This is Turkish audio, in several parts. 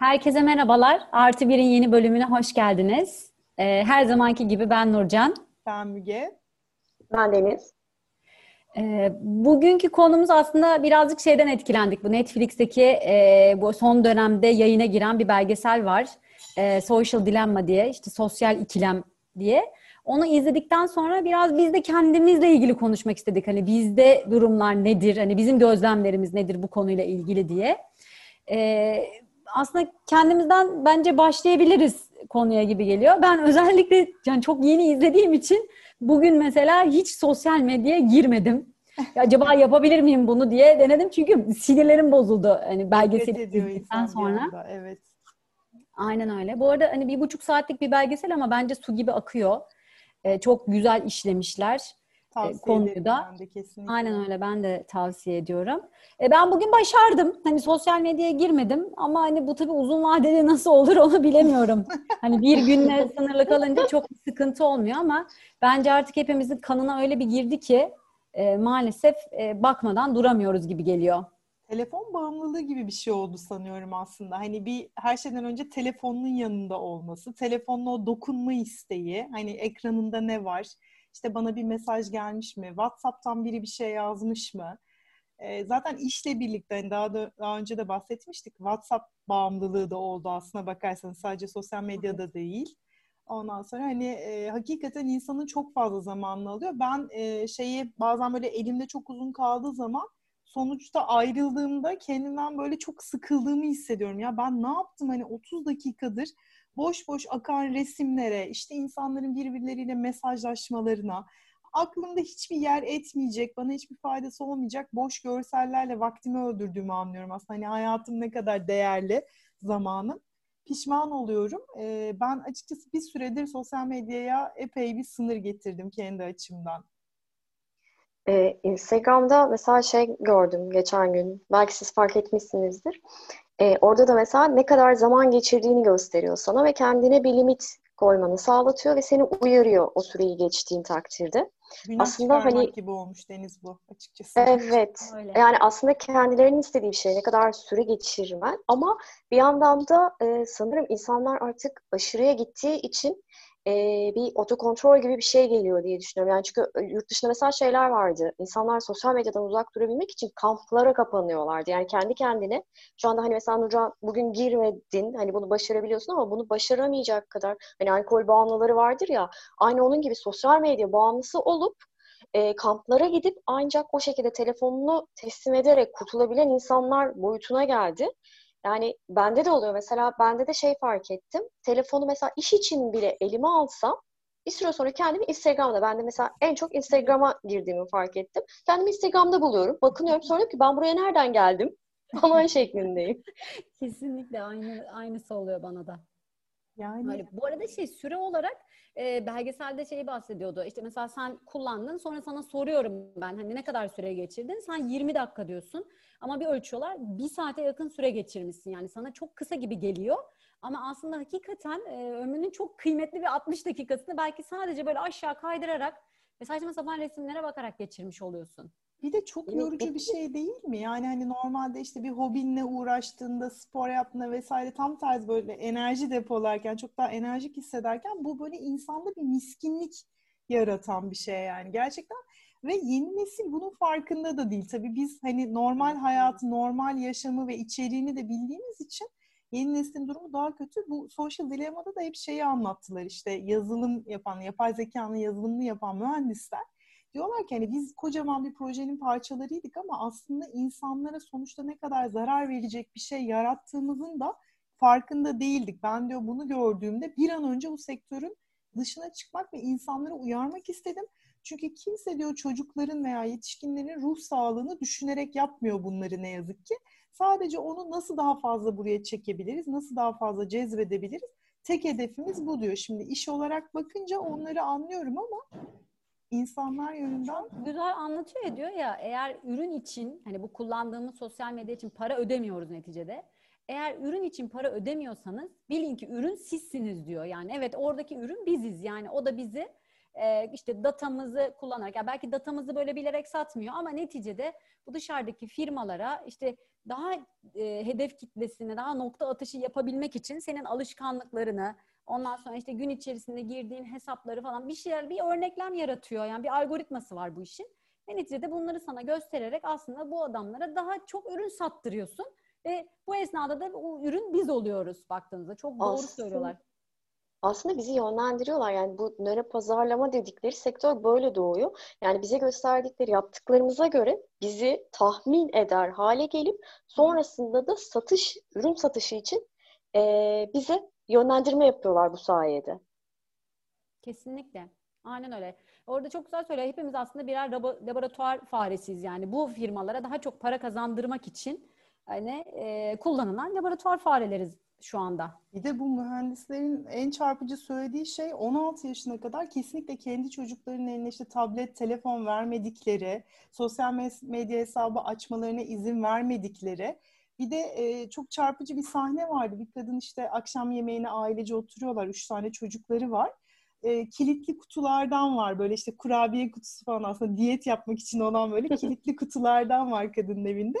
Herkese merhabalar. Artı Bir'in yeni bölümüne hoş geldiniz. Ee, her zamanki gibi ben Nurcan. Ben Müge. Ben Deniz. Ee, bugünkü konumuz aslında birazcık şeyden etkilendik. Bu Netflix'teki e, bu son dönemde yayına giren bir belgesel var. E, Social Dilemma diye, işte sosyal ikilem diye. Onu izledikten sonra biraz biz de kendimizle ilgili konuşmak istedik. Hani bizde durumlar nedir? Hani bizim gözlemlerimiz nedir bu konuyla ilgili diye. Ee, aslında kendimizden bence başlayabiliriz konuya gibi geliyor. Ben özellikle yani çok yeni izlediğim için bugün mesela hiç sosyal medyaya girmedim. Ya acaba yapabilir miyim bunu diye denedim çünkü sinirlerim bozuldu hani belgeseli izledikten sonra. evet. Aynen öyle. Bu arada hani bir buçuk saatlik bir belgesel ama bence su gibi akıyor. Ee, çok güzel işlemişler. Tavsiye konuyu da. Ben de kesinlikle. Aynen öyle ben de tavsiye ediyorum. E, ben bugün başardım. Hani sosyal medyaya girmedim ama hani bu tabii uzun vadede nasıl olur onu bilemiyorum. hani bir günle sınırlı kalınca çok bir sıkıntı olmuyor ama bence artık hepimizin kanına öyle bir girdi ki e, maalesef e, bakmadan duramıyoruz gibi geliyor. Telefon bağımlılığı gibi bir şey oldu sanıyorum aslında. Hani bir her şeyden önce telefonun yanında olması, telefonla o dokunma isteği, hani ekranında ne var, işte bana bir mesaj gelmiş mi? WhatsApp'tan biri bir şey yazmış mı? E, zaten işle birlikte hani daha da daha önce de bahsetmiştik. WhatsApp bağımlılığı da oldu aslına bakarsanız sadece sosyal medyada değil. Ondan sonra hani e, hakikaten insanın çok fazla zamanını alıyor. Ben e, şeyi bazen böyle elimde çok uzun kaldığı zaman sonuçta ayrıldığımda kendimden böyle çok sıkıldığımı hissediyorum. Ya ben ne yaptım hani 30 dakikadır boş boş akan resimlere, işte insanların birbirleriyle mesajlaşmalarına, aklımda hiçbir yer etmeyecek, bana hiçbir faydası olmayacak boş görsellerle vaktimi öldürdüğümü anlıyorum aslında. Hani hayatım ne kadar değerli zamanım. Pişman oluyorum. Ben açıkçası bir süredir sosyal medyaya epey bir sınır getirdim kendi açımdan. Instagram'da mesela şey gördüm geçen gün. Belki siz fark etmişsinizdir. E, orada da mesela ne kadar zaman geçirdiğini gösteriyor sana ve kendine bir limit koymanı sağlatıyor ve seni uyarıyor o süreyi geçtiğin takdirde. Günah aslında hani gibi olmuş Deniz bu açıkçası. Evet. Öyle. Yani aslında kendilerinin istediği bir şey ne kadar süre geçirmen ama bir yandan da e, sanırım insanlar artık aşırıya gittiği için e, bir otokontrol gibi bir şey geliyor diye düşünüyorum. Yani çünkü yurt dışında mesela şeyler vardı. İnsanlar sosyal medyadan uzak durabilmek için kamplara kapanıyorlardı. Yani kendi kendine şu anda hani mesela Nurcan bugün girmedin hani bunu başarabiliyorsun ama bunu başaramayacak kadar hani alkol bağımlıları vardır ya aynı onun gibi sosyal medya bağımlısı olup e, kamplara gidip ancak o şekilde telefonunu teslim ederek kurtulabilen insanlar boyutuna geldi. Yani bende de oluyor. Mesela bende de şey fark ettim. Telefonu mesela iş için bile elime alsam bir süre sonra kendimi Instagram'da, ben de mesela en çok Instagram'a girdiğimi fark ettim. Kendimi Instagram'da buluyorum. Bakınıyorum sonra ki ben buraya nereden geldim? Falan şeklindeyim. Kesinlikle aynı aynısı oluyor bana da. Yani Öyle. bu arada şey süre olarak e, belgeselde şeyi bahsediyordu. İşte mesela sen kullandın sonra sana soruyorum ben hani ne kadar süre geçirdin? Sen 20 dakika diyorsun. Ama bir ölçüyorlar bir saate yakın süre geçirmişsin. Yani sana çok kısa gibi geliyor. Ama aslında hakikaten e, ömrünün çok kıymetli bir 60 dakikasını belki sadece böyle aşağı kaydırarak ve saçma sapan resimlere bakarak geçirmiş oluyorsun. Bir de çok yorucu bir şey değil mi? Yani hani normalde işte bir hobinle uğraştığında, spor yaptığında vesaire tam tarz böyle enerji depolarken, çok daha enerjik hissederken bu böyle insanda bir miskinlik yaratan bir şey yani. Gerçekten ve yeni nesil bunun farkında da değil. Tabii biz hani normal hayatı, normal yaşamı ve içeriğini de bildiğimiz için yeni neslin durumu daha kötü. Bu Social Dilemma'da da hep şeyi anlattılar işte yazılım yapan, yapay zekanın yazılımını yapan mühendisler diyorlar ki hani biz kocaman bir projenin parçalarıydık ama aslında insanlara sonuçta ne kadar zarar verecek bir şey yarattığımızın da farkında değildik. Ben diyor bunu gördüğümde bir an önce bu sektörün dışına çıkmak ve insanları uyarmak istedim. Çünkü kimse diyor çocukların veya yetişkinlerin ruh sağlığını düşünerek yapmıyor bunları ne yazık ki. Sadece onu nasıl daha fazla buraya çekebiliriz, nasıl daha fazla cezbedebiliriz? Tek hedefimiz bu diyor. Şimdi iş olarak bakınca onları anlıyorum ama insanlar yönünden güzel anlatıyor ediyor ya eğer ürün için hani bu kullandığımız sosyal medya için para ödemiyoruz neticede. Eğer ürün için para ödemiyorsanız bilin ki ürün sizsiniz diyor. Yani evet oradaki ürün biziz. Yani o da bizi e, işte datamızı kullanarak, yani belki datamızı böyle bilerek satmıyor ama neticede bu dışarıdaki firmalara işte daha e, hedef kitlesine daha nokta atışı yapabilmek için senin alışkanlıklarını, ondan sonra işte gün içerisinde girdiğin hesapları falan bir şeyler, bir örneklem yaratıyor. Yani bir algoritması var bu işin. Ve neticede bunları sana göstererek aslında bu adamlara daha çok ürün sattırıyorsun. Ve bu esnada da o ürün biz oluyoruz baktığınızda. Çok doğru Aslında- söylüyorlar. Aslında bizi yönlendiriyorlar. Yani bu nöro pazarlama dedikleri sektör böyle doğuyor. Yani bize gösterdikleri yaptıklarımıza göre bizi tahmin eder hale gelip sonrasında da satış, ürün satışı için eee, bize yönlendirme yapıyorlar bu sayede. Kesinlikle. Aynen öyle. Orada çok güzel söylüyor. Hepimiz aslında birer labo- laboratuvar faresiyiz yani. Bu firmalara daha çok para kazandırmak için hani e, kullanılan laboratuvar fareleriz şu anda. Bir de bu mühendislerin en çarpıcı söylediği şey 16 yaşına kadar kesinlikle kendi çocuklarının eline işte tablet, telefon vermedikleri, sosyal medya hesabı açmalarına izin vermedikleri. Bir de e, çok çarpıcı bir sahne vardı. Bir kadın işte akşam yemeğine ailece oturuyorlar. Üç tane çocukları var. E, kilitli kutulardan var. Böyle işte kurabiye kutusu falan aslında diyet yapmak için olan böyle kilitli kutulardan var kadının evinde.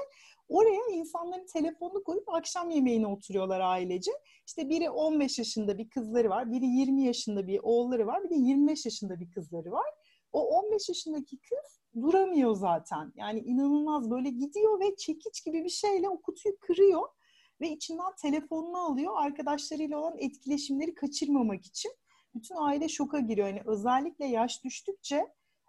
Oraya insanların telefonunu koyup akşam yemeğine oturuyorlar ailece. İşte biri 15 yaşında bir kızları var, biri 20 yaşında bir oğulları var, bir de 25 yaşında bir kızları var. O 15 yaşındaki kız duramıyor zaten. Yani inanılmaz böyle gidiyor ve çekiç gibi bir şeyle o kutuyu kırıyor ve içinden telefonunu alıyor arkadaşlarıyla olan etkileşimleri kaçırmamak için. Bütün aile şoka giriyor. Yani özellikle yaş düştükçe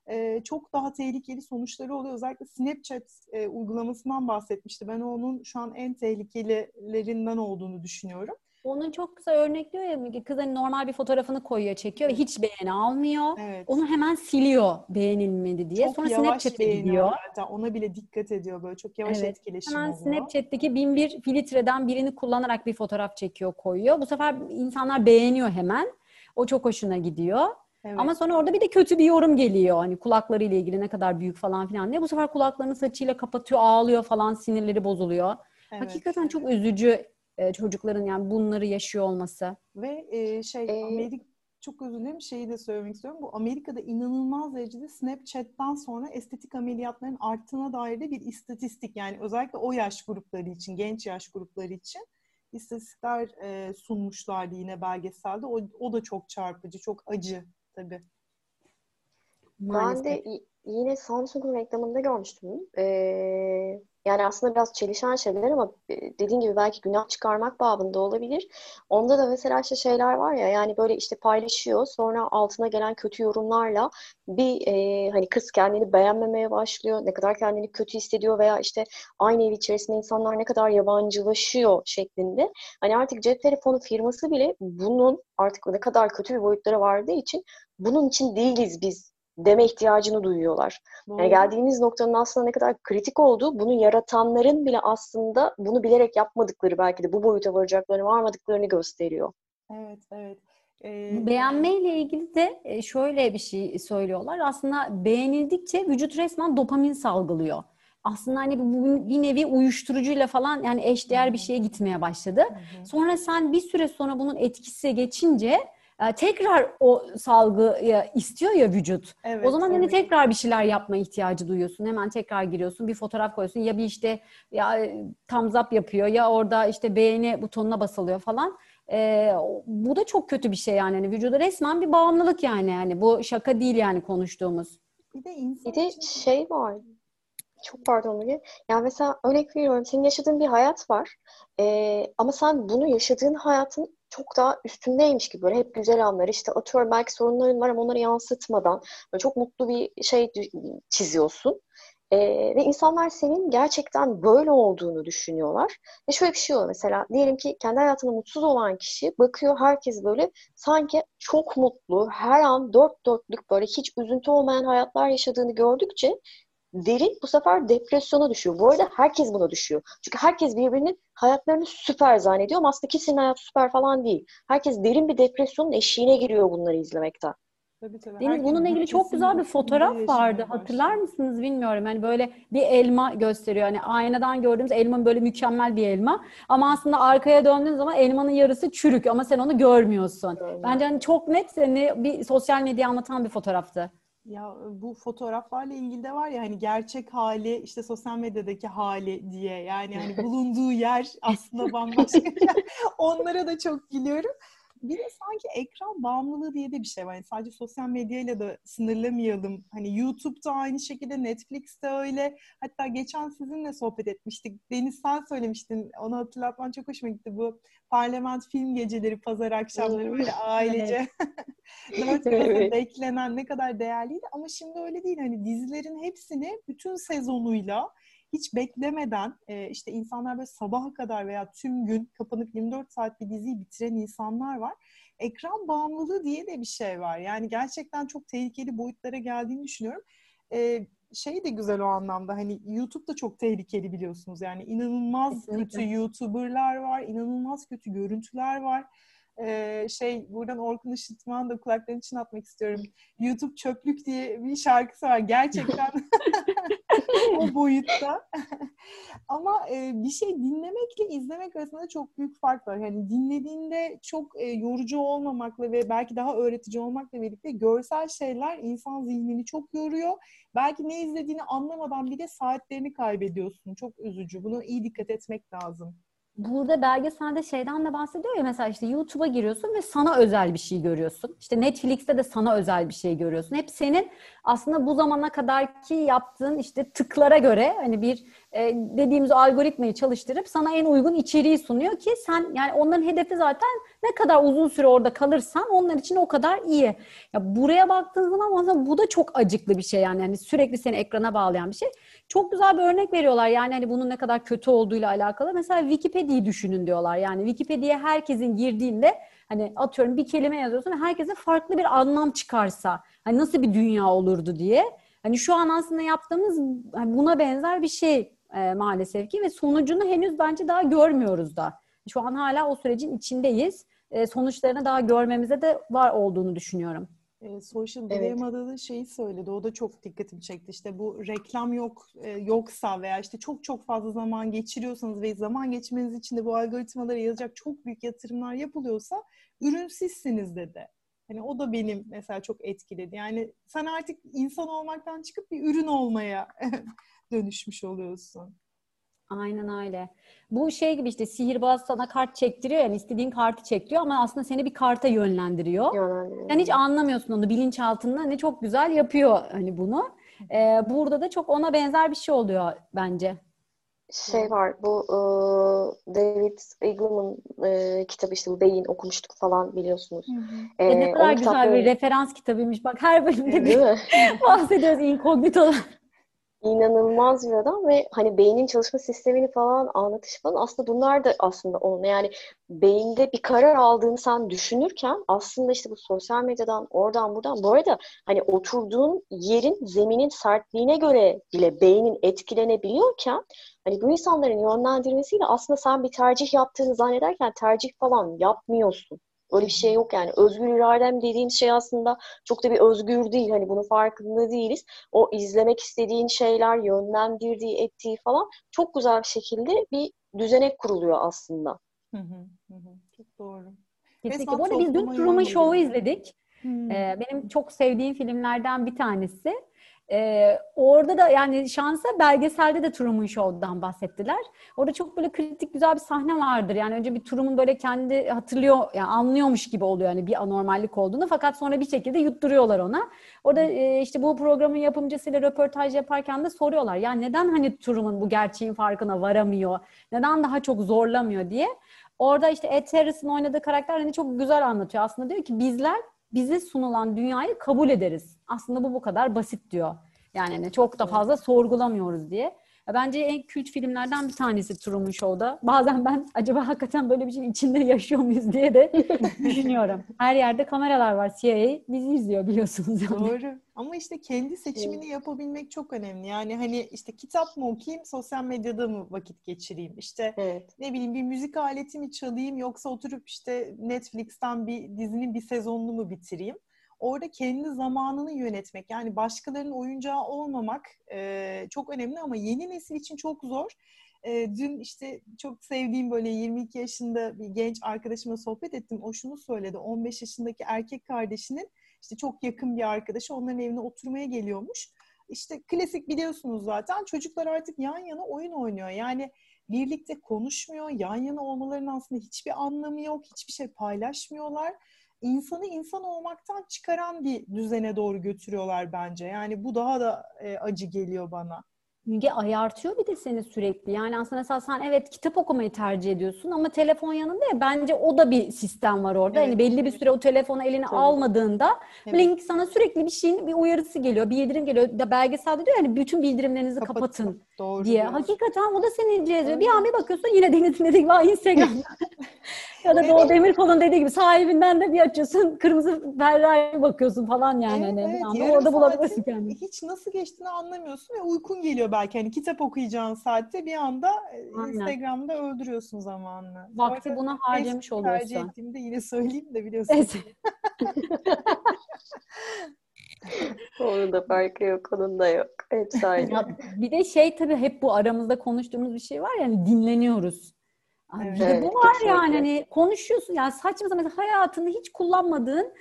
e, çok daha tehlikeli sonuçları oluyor. Özellikle Snapchat e, uygulamasından bahsetmişti. Ben onun şu an en tehlikelilerinden olduğunu düşünüyorum. Onun çok güzel örnekliyor ya. Kız hani normal bir fotoğrafını koyuyor, çekiyor ve hiç beğeni almıyor. Evet. Onu hemen siliyor beğenilmedi diye. çok Sonra Snapchat'e gidiyor. zaten. Ona bile dikkat ediyor böyle. Çok yavaş Evet. etkileşim Hemen oluyor. Snapchat'teki bin bir filtreden birini kullanarak bir fotoğraf çekiyor, koyuyor. Bu sefer insanlar beğeniyor hemen. O çok hoşuna gidiyor. Evet. Ama sonra orada bir de kötü bir yorum geliyor. Hani kulaklarıyla ilgili ne kadar büyük falan filan diye. Bu sefer kulaklarını saçıyla kapatıyor, ağlıyor falan, sinirleri bozuluyor. Evet. Hakikaten çok üzücü e, çocukların yani bunları yaşıyor olması. Ve e, şey Ee, Amerika çok özür dilerim şeyi de söylemek istiyorum. Bu Amerika'da inanılmaz derecede Snapchat'tan sonra estetik ameliyatların arttığına dair de bir istatistik. Yani özellikle o yaş grupları için, genç yaş grupları için istatistikler e, sunmuşlardı yine belgeselde. O, o da çok çarpıcı, çok acı tabii. Maalesef. Ben de yine Samsung'un reklamında görmüştüm. Ee, yani aslında biraz çelişen şeyler ama e, dediğin gibi belki günah çıkarmak babında olabilir. Onda da mesela işte şeyler var ya yani böyle işte paylaşıyor sonra altına gelen kötü yorumlarla bir e, hani kız kendini beğenmemeye başlıyor. Ne kadar kendini kötü hissediyor veya işte aynı ev içerisinde insanlar ne kadar yabancılaşıyor şeklinde. Hani artık cep telefonu firması bile bunun artık ne kadar kötü bir boyutlara vardığı için bunun için değiliz biz deme ihtiyacını duyuyorlar. Yani Doğru. geldiğimiz noktanın aslında ne kadar kritik olduğu, bunu yaratanların bile aslında bunu bilerek yapmadıkları belki de bu boyuta varacaklarını, varmadıklarını gösteriyor. Evet, evet. Ee, Beğenmeyle ilgili de e, şöyle bir şey söylüyorlar. Aslında beğenildikçe vücut resmen dopamin salgılıyor. Aslında hani bu bu bir nevi uyuşturucuyla falan yani eşdeğer bir şeye gitmeye başladı. Hı hı. Sonra sen bir süre sonra bunun etkisi geçince tekrar o salgıyı istiyor ya vücut. Evet, O zaman hani evet. tekrar bir şeyler yapma ihtiyacı duyuyorsun. Hemen tekrar giriyorsun, bir fotoğraf koyuyorsun. Ya bir işte ya e, thumbs up yapıyor ya orada işte beğeni butonuna basılıyor falan. Ee, bu da çok kötü bir şey yani. Hani vücuda resmen bir bağımlılık yani. Yani bu şaka değil yani konuştuğumuz. Bir de insan Bir de için- şey var, çok pardon Müge. Yani mesela örnek veriyorum, senin yaşadığın bir hayat var. Ee, ama sen bunu yaşadığın hayatın çok daha üstündeymiş gibi böyle hep güzel anlar işte atıyorum belki sorunların var ama onları yansıtmadan böyle çok mutlu bir şey çiziyorsun. Ee, ve insanlar senin gerçekten böyle olduğunu düşünüyorlar. Ve şöyle bir şey oluyor mesela diyelim ki kendi hayatında mutsuz olan kişi bakıyor herkes böyle sanki çok mutlu her an dört dörtlük böyle hiç üzüntü olmayan hayatlar yaşadığını gördükçe derin bu sefer depresyona düşüyor. Bu arada herkes buna düşüyor. Çünkü herkes birbirinin hayatlarını süper zannediyor ama aslında kimsenin hayatı süper falan değil. Herkes derin bir depresyonun eşiğine giriyor bunları izlemekten. Tabii tabii. Deniz bununla ilgili çok güzel bir fotoğraf vardı. Hatırlar mısınız bilmiyorum. Hani böyle bir elma gösteriyor. Hani aynadan gördüğümüz elmanın böyle mükemmel bir elma. Ama aslında arkaya döndüğün zaman elmanın yarısı çürük ama sen onu görmüyorsun. Aynen. Bence hani çok net seni bir sosyal medya anlatan bir fotoğraftı. Ya bu fotoğraflarla ilgili de var ya hani gerçek hali işte sosyal medyadaki hali diye yani hani bulunduğu yer aslında bambaşka. Onlara da çok gülüyorum. Bir de sanki ekran bağımlılığı diye de bir şey var. Yani sadece sosyal medyayla da sınırlamayalım. Hani YouTube'da aynı şekilde, Netflix'te öyle. Hatta geçen sizinle sohbet etmiştik. Deniz sen söylemiştin. Onu hatırlatman çok hoşuma gitti. Bu parlament film geceleri, pazar akşamları böyle ailece dört Evet. beklenen ne kadar değerliydi. Ama şimdi öyle değil. Hani dizilerin hepsini bütün sezonuyla hiç beklemeden e, işte insanlar böyle sabaha kadar veya tüm gün kapanıp 24 saat bir diziyi bitiren insanlar var. Ekran bağımlılığı diye de bir şey var. Yani gerçekten çok tehlikeli boyutlara geldiğini düşünüyorum. E, şey de güzel o anlamda hani YouTube da çok tehlikeli biliyorsunuz. Yani inanılmaz Kesinlikle. kötü YouTuber'lar var, inanılmaz kötü görüntüler var. E, şey buradan Orkun Işıtman da kulaklarını çınlatmak istiyorum. YouTube çöplük diye bir şarkısı var. Gerçekten o boyutta. Ama e, bir şey dinlemekle izlemek arasında çok büyük fark var. Yani dinlediğinde çok e, yorucu olmamakla ve belki daha öğretici olmakla birlikte görsel şeyler insan zihnini çok yoruyor. Belki ne izlediğini anlamadan bile saatlerini kaybediyorsun. Çok üzücü. Buna iyi dikkat etmek lazım. Burada belgeselde şeyden de bahsediyor ya mesela işte YouTube'a giriyorsun ve sana özel bir şey görüyorsun. İşte Netflix'te de sana özel bir şey görüyorsun. Hep senin aslında bu zamana kadarki yaptığın işte tıklara göre hani bir e, dediğimiz algoritmayı çalıştırıp sana en uygun içeriği sunuyor ki sen yani onların hedefi zaten ne kadar uzun süre orada kalırsan onlar için o kadar iyi. Ya buraya baktığın zaman aslında bu da çok acıklı bir şey yani. yani sürekli seni ekrana bağlayan bir şey. Çok güzel bir örnek veriyorlar yani hani bunun ne kadar kötü olduğuyla alakalı. Mesela Wikipedia'yı düşünün diyorlar. Yani Wikipedia'ya herkesin girdiğinde hani atıyorum bir kelime yazıyorsun ve herkese farklı bir anlam çıkarsa hani nasıl bir dünya olurdu diye. Hani şu an aslında yaptığımız hani buna benzer bir şey e, maalesef ki ve sonucunu henüz bence daha görmüyoruz da. Şu an hala o sürecin içindeyiz. E, sonuçlarını daha görmemize de var olduğunu düşünüyorum. E, Social Evet. Dilemma'da da şeyi söyledi. O da çok dikkatimi çekti. İşte bu reklam yok e, yoksa veya işte çok çok fazla zaman geçiriyorsanız ve zaman geçirmeniz için de bu algoritmalara yazacak çok büyük yatırımlar yapılıyorsa ürün sizsiniz dedi. Hani o da benim mesela çok etkiledi. Yani sen artık insan olmaktan çıkıp bir ürün olmaya dönüşmüş oluyorsun. Aynen öyle. Bu şey gibi işte sihirbaz sana kart çektiriyor yani istediğin kartı çektiriyor ama aslında seni bir karta yönlendiriyor. Yani, Sen hiç anlamıyorsun onu bilinçaltında ne çok güzel yapıyor hani bunu. Ee, burada da çok ona benzer bir şey oluyor bence. şey var bu e, David Eagleman e, kitabı işte bu Beyin okumuştuk falan biliyorsunuz. E, Ve ne kadar güzel kitapları- bir referans kitabıymış. Bak her bölümde Değil bir mi? bahsediyoruz inkognito'dan. İnanılmaz bir adam ve hani beynin çalışma sistemini falan anlatış falan aslında bunlar da aslında onun yani beyinde bir karar aldığını sen düşünürken aslında işte bu sosyal medyadan oradan buradan bu arada hani oturduğun yerin zeminin sertliğine göre bile beynin etkilenebiliyorken hani bu insanların yönlendirmesiyle aslında sen bir tercih yaptığını zannederken tercih falan yapmıyorsun. Öyle bir şey yok yani. Özgür iradem dediğin şey aslında çok da bir özgür değil. Hani bunun farkında değiliz o izlemek istediğin şeyler, yönlendirdiği, ettiği falan çok güzel bir şekilde bir düzenek kuruluyor aslında. Hı hı, hı hı. Çok doğru. Kesinlikle. Bu arada biz dün Truman Show'u izledik. Hmm. Ee, benim çok sevdiğim filmlerden bir tanesi. Ee, orada da yani şansa belgeselde de Truman Show'dan bahsettiler. Orada çok böyle kritik güzel bir sahne vardır. Yani önce bir Truman böyle kendi hatırlıyor, yani anlıyormuş gibi oluyor yani bir anormallik olduğunu. Fakat sonra bir şekilde yutturuyorlar ona. Orada e, işte bu programın yapımcısıyla röportaj yaparken de soruyorlar. Ya neden hani Truman bu gerçeğin farkına varamıyor? Neden daha çok zorlamıyor diye. Orada işte Ed Harris'in oynadığı karakter hani çok güzel anlatıyor. Aslında diyor ki bizler bize sunulan dünyayı kabul ederiz. Aslında bu bu kadar basit diyor. Yani hani çok da fazla sorgulamıyoruz diye. Ya Bence en kült filmlerden bir tanesi Truman Show'da. Bazen ben acaba hakikaten böyle bir şeyin içinde yaşıyor muyuz diye de düşünüyorum. Her yerde kameralar var. CIA bizi izliyor biliyorsunuz yani. Doğru. Ama işte kendi seçimini yapabilmek çok önemli. Yani hani işte kitap mı okuyayım, sosyal medyada mı vakit geçireyim? İşte Evet. ne bileyim bir müzik aleti mi çalayım yoksa oturup işte Netflix'ten bir dizinin bir sezonunu mu bitireyim? Orada kendi zamanını yönetmek yani başkalarının oyuncağı olmamak e, çok önemli ama yeni nesil için çok zor. E, dün işte çok sevdiğim böyle 22 yaşında bir genç arkadaşımla sohbet ettim. O şunu söyledi. 15 yaşındaki erkek kardeşinin işte çok yakın bir arkadaşı onların evine oturmaya geliyormuş. İşte klasik biliyorsunuz zaten çocuklar artık yan yana oyun oynuyor. Yani birlikte konuşmuyor, yan yana olmalarının aslında hiçbir anlamı yok, hiçbir şey paylaşmıyorlar. İnsanı insan olmaktan çıkaran bir düzene doğru götürüyorlar bence. Yani bu daha da e, acı geliyor bana. Müge ayartıyor bir de seni sürekli. Yani aslında mesela sen evet kitap okumayı tercih ediyorsun ama telefon yanında ya bence o da bir sistem var orada. Evet. Yani belli bir süre o telefonu eline Tabii. almadığında Evet. Blink sana sürekli bir şeyin bir uyarısı geliyor. Bir bildirim geliyor. Da belgeselde diyor yani bütün bildirimlerinizi Kapatın. kapatın Doğru diye. diyorsun. Hakikaten o da seni ceziyor. Evet. Bir an bir bakıyorsun yine Deniz'in dediği gibi "Aa, Instagram'da. ya da Doğu Demirkol'un dediği gibi sahibinden de bir açıyorsun kırmızı Ferrari'ye bakıyorsun falan yani. Evet, hani. evet. Ama Yarım orada bulabilirsin kendini. Hiç nasıl geçtiğini anlamıyorsun ve uykun geliyor belki. Hani kitap okuyacağın saatte bir anda e, Aynen. Instagram'da öldürüyorsun zamanını. Vakti Bu arada buna harcamış Facebook tercih oluyorsun. ettiğimde yine söyleyeyim de biliyorsun. Evet. Onun da farkı yok, onun da yok. Hepsi aynı. Ya bir de şey tabii hep bu aramızda konuştuğumuz bir şey var yani dinleniyoruz. Evet. Bir de bu var kesinlikle. yani hani konuşuyorsun yani saçma mesela hayatında hiç kullanmadığın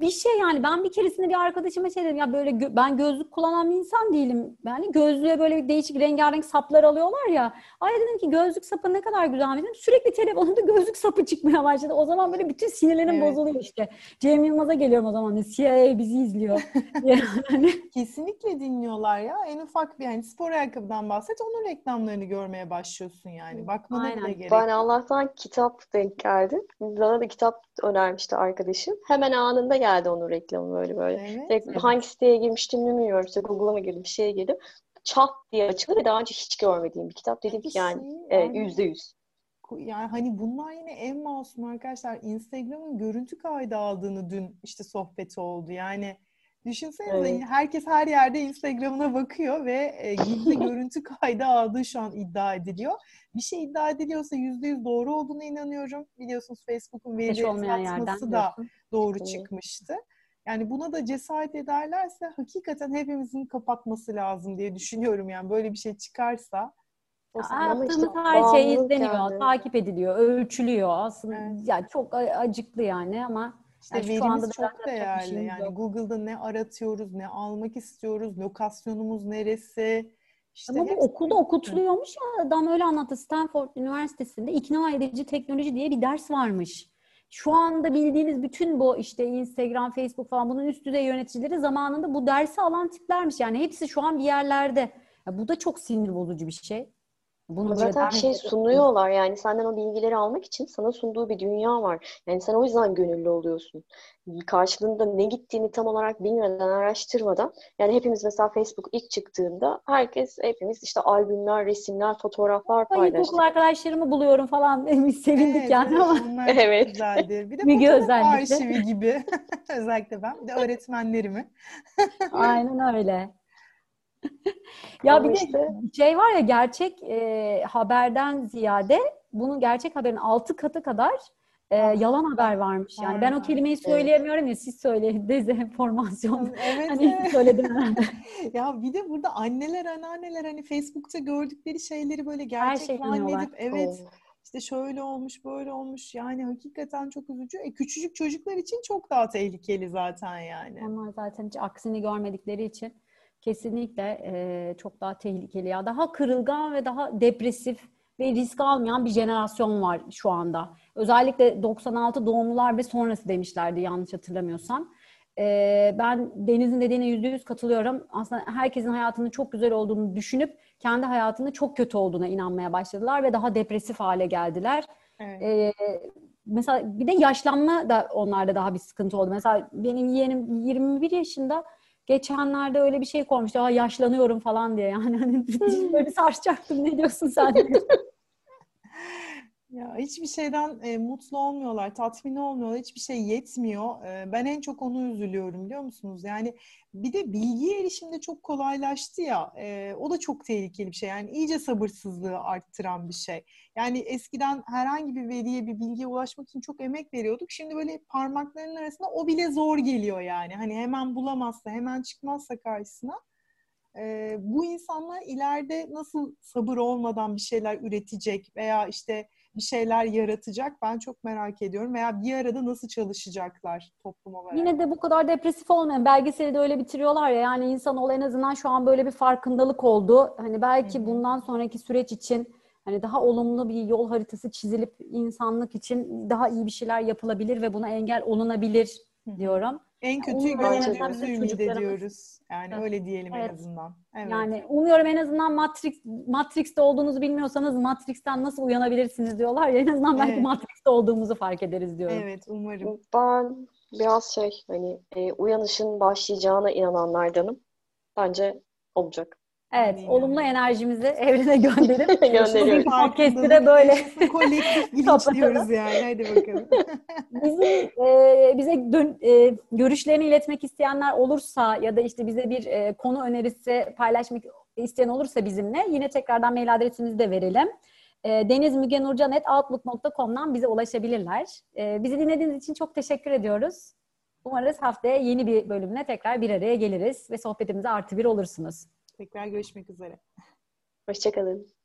bir şey yani ben bir keresinde bir arkadaşıma şey dedim ya böyle gö- ben gözlük kullanan bir insan değilim. Yani gözlüğe böyle değişik rengarenk saplar alıyorlar ya. Ay dedim ki gözlük sapı ne kadar güzelmiş. Dedim. Sürekli telefonumda gözlük sapı çıkmaya başladı. O zaman böyle bütün sinirlerim Evet. bozuluyor işte. Cem Yılmaz'a geliyorum o zaman. CIA bizi izliyor. yani Kesinlikle dinliyorlar ya. En ufak bir yani spor ayakkabıdan bahset onun reklamlarını görmeye başlıyorsun yani. Bakmana bile Aynen. gerek Ben. Allah'tan kitap denk geldi. Bana da kitap önermişti arkadaşım. Hemen anında geldi onun reklamı böyle böyle. Evet. Direkt hangi siteye girmiştim bilmiyorum. İşte Google'a mı girdim, bir şeye girdim. Çat diye açıldı ve daha önce hiç görmediğim bir kitap. Dedim ki yani Şey, e, yani- yüzde yüz. Yani hani bunlar yine en masum arkadaşlar. Instagram'ın görüntü kaydı aldığını dün işte sohbeti oldu. Yani düşünsenize Evet. herkes her yerde Instagram'ına bakıyor ve e, gizli görüntü kaydı aldığı şu an iddia ediliyor. Bir şey iddia ediliyorsa yüzde yüz doğru olduğuna inanıyorum. Biliyorsunuz Facebook'un veri olmayan yerden satması da diyorsun. doğru Evet. çıkmıştı. Yani buna da cesaret ederlerse hakikaten hepimizin kapatması lazım diye düşünüyorum. Yani böyle bir şey çıkarsa Yaptığımız işte her şey izleniyor, yani. takip ediliyor, ölçülüyor. Aslında Evet. ya çok acıklı yani ama İşte Yani verimiz çok değerli. Yani yok. Google'da ne aratıyoruz, ne almak istiyoruz, lokasyonumuz neresi. İşte ama bu okulda okutuluyormuş ya adam öyle anlattı. Stanford Üniversitesi'nde ikna edici teknoloji diye bir ders varmış. Şu anda bildiğimiz bütün bu işte Instagram, Facebook falan bunun üst düzey yöneticileri zamanında bu dersi alan tiplermiş. Yani hepsi şu an bir yerlerde. Ya bu da çok sinir bozucu bir şey. Bunu Zaten şey sunuyorlar yani senden o bilgileri almak için sana sunduğu bir dünya var. Yani sen o yüzden gönüllü oluyorsun. Karşılığında ne gittiğini tam olarak bilmeden, araştırmadan yani hepimiz mesela Facebook ilk çıktığında herkes hepimiz işte albümler, resimler, fotoğraflar Ay, paylaştık. ilkokul arkadaşlarımı buluyorum falan. Biz sevindik Evet, yani ama. Evet. güzeldir. Bir de Müge fotoğraf özellikle. arşivi gibi. özellikle ben. Bir de öğretmenlerimi. Aynen öyle. ya Ama bir de işte- şey var ya gerçek e, haberden ziyade bunun gerçek haberin altı katı kadar e, yalan haber varmış. Yani ben o aynen. kelimeyi söyleyemiyorum ya siz söyleyin. Dezenformasyon. Evet. Hani evet. söyledim herhalde. Ya bir de burada anneler, anneanneler hani Facebook'ta gördükleri şeyleri böyle gerçek inanıyorlar. zannedip evet Oo. işte şöyle olmuş, böyle olmuş. Yani hakikaten çok üzücü. E, küçücük çocuklar için çok daha tehlikeli zaten yani. Onlar zaten hiç aksini görmedikleri için kesinlikle e, çok daha tehlikeli. Ya daha kırılgan ve daha depresif ve risk almayan bir jenerasyon var şu anda. Özellikle 96 doğumlular ve sonrası demişlerdi yanlış hatırlamıyorsam. E, ben Deniz'in dediğine yüzde yüz katılıyorum. Aslında herkesin hayatının çok güzel olduğunu düşünüp kendi hayatının çok kötü olduğuna inanmaya başladılar ve daha depresif hale geldiler. Evet. Ee, mesela bir de yaşlanma da onlarda daha bir sıkıntı oldu. Mesela benim yeğenim 21 yaşında geçenlerde öyle bir şey koymuştu. Aa, yaşlanıyorum falan diye. Yani hani böyle sarsacaktım. Ne diyorsun sen? Ya hiçbir şeyden e, mutlu olmuyorlar, tatmin olmuyorlar, hiçbir şey yetmiyor. E, ben en çok onu üzülüyorum biliyor musunuz? Yani bir de bilgiye erişimde çok kolaylaştı ya, e, o da çok tehlikeli bir şey. Yani iyice sabırsızlığı arttıran bir şey. Yani eskiden herhangi bir veriye, bir bilgiye ulaşmak için çok emek veriyorduk. Şimdi böyle parmaklarının arasında o bile zor geliyor yani. Hani hemen bulamazsa, hemen çıkmazsa karşısına e, bu insanlar ileride nasıl sabır olmadan bir şeyler üretecek veya işte bir şeyler yaratacak ben çok merak ediyorum veya bir arada nasıl çalışacaklar toplum olarak. Yine de bu kadar depresif olmayan belgeseli de öyle bitiriyorlar ya yani insanoğlu en azından şu an böyle bir farkındalık oldu. Hani belki Hı-hı. bundan sonraki süreç için hani daha olumlu bir yol haritası çizilip insanlık için daha iyi bir şeyler yapılabilir ve buna engel olunabilir Hı-hı. diyorum. En en gördüğümüzü ümit ediyoruz. Yani Evet. öyle diyelim en Evet. azından. Evet. Yani umuyorum en azından Matrix Matrix'te olduğunuzu bilmiyorsanız Matrix'ten nasıl uyanabilirsiniz diyorlar ya en azından belki Evet. Matrix'te olduğumuzu fark ederiz diyorum. evet umarım. Ben biraz şey hani e, uyanışın başlayacağına inananlardanım. Bence olacak. Evet, Aynen. olumlu enerjimizi evrene gönderip Gönderiyoruz. bugün podcast'i de böyle kolektif bilinç Kapatalım. diyoruz yani. Hadi bakalım. bizim e, bize dön- e, görüşlerini iletmek isteyenler olursa ya da işte bize bir e, konu önerisi paylaşmak isteyen olursa bizimle yine tekrardan mail adresimizi de verelim. E, denizmügenurcan.outlook.com'dan bize ulaşabilirler. E, bizi dinlediğiniz için çok teşekkür ediyoruz. Umarız haftaya yeni bir bölümle tekrar bir araya geliriz ve sohbetimize artı bir olursunuz. Tekrar görüşmek üzere. Hoşçakalın.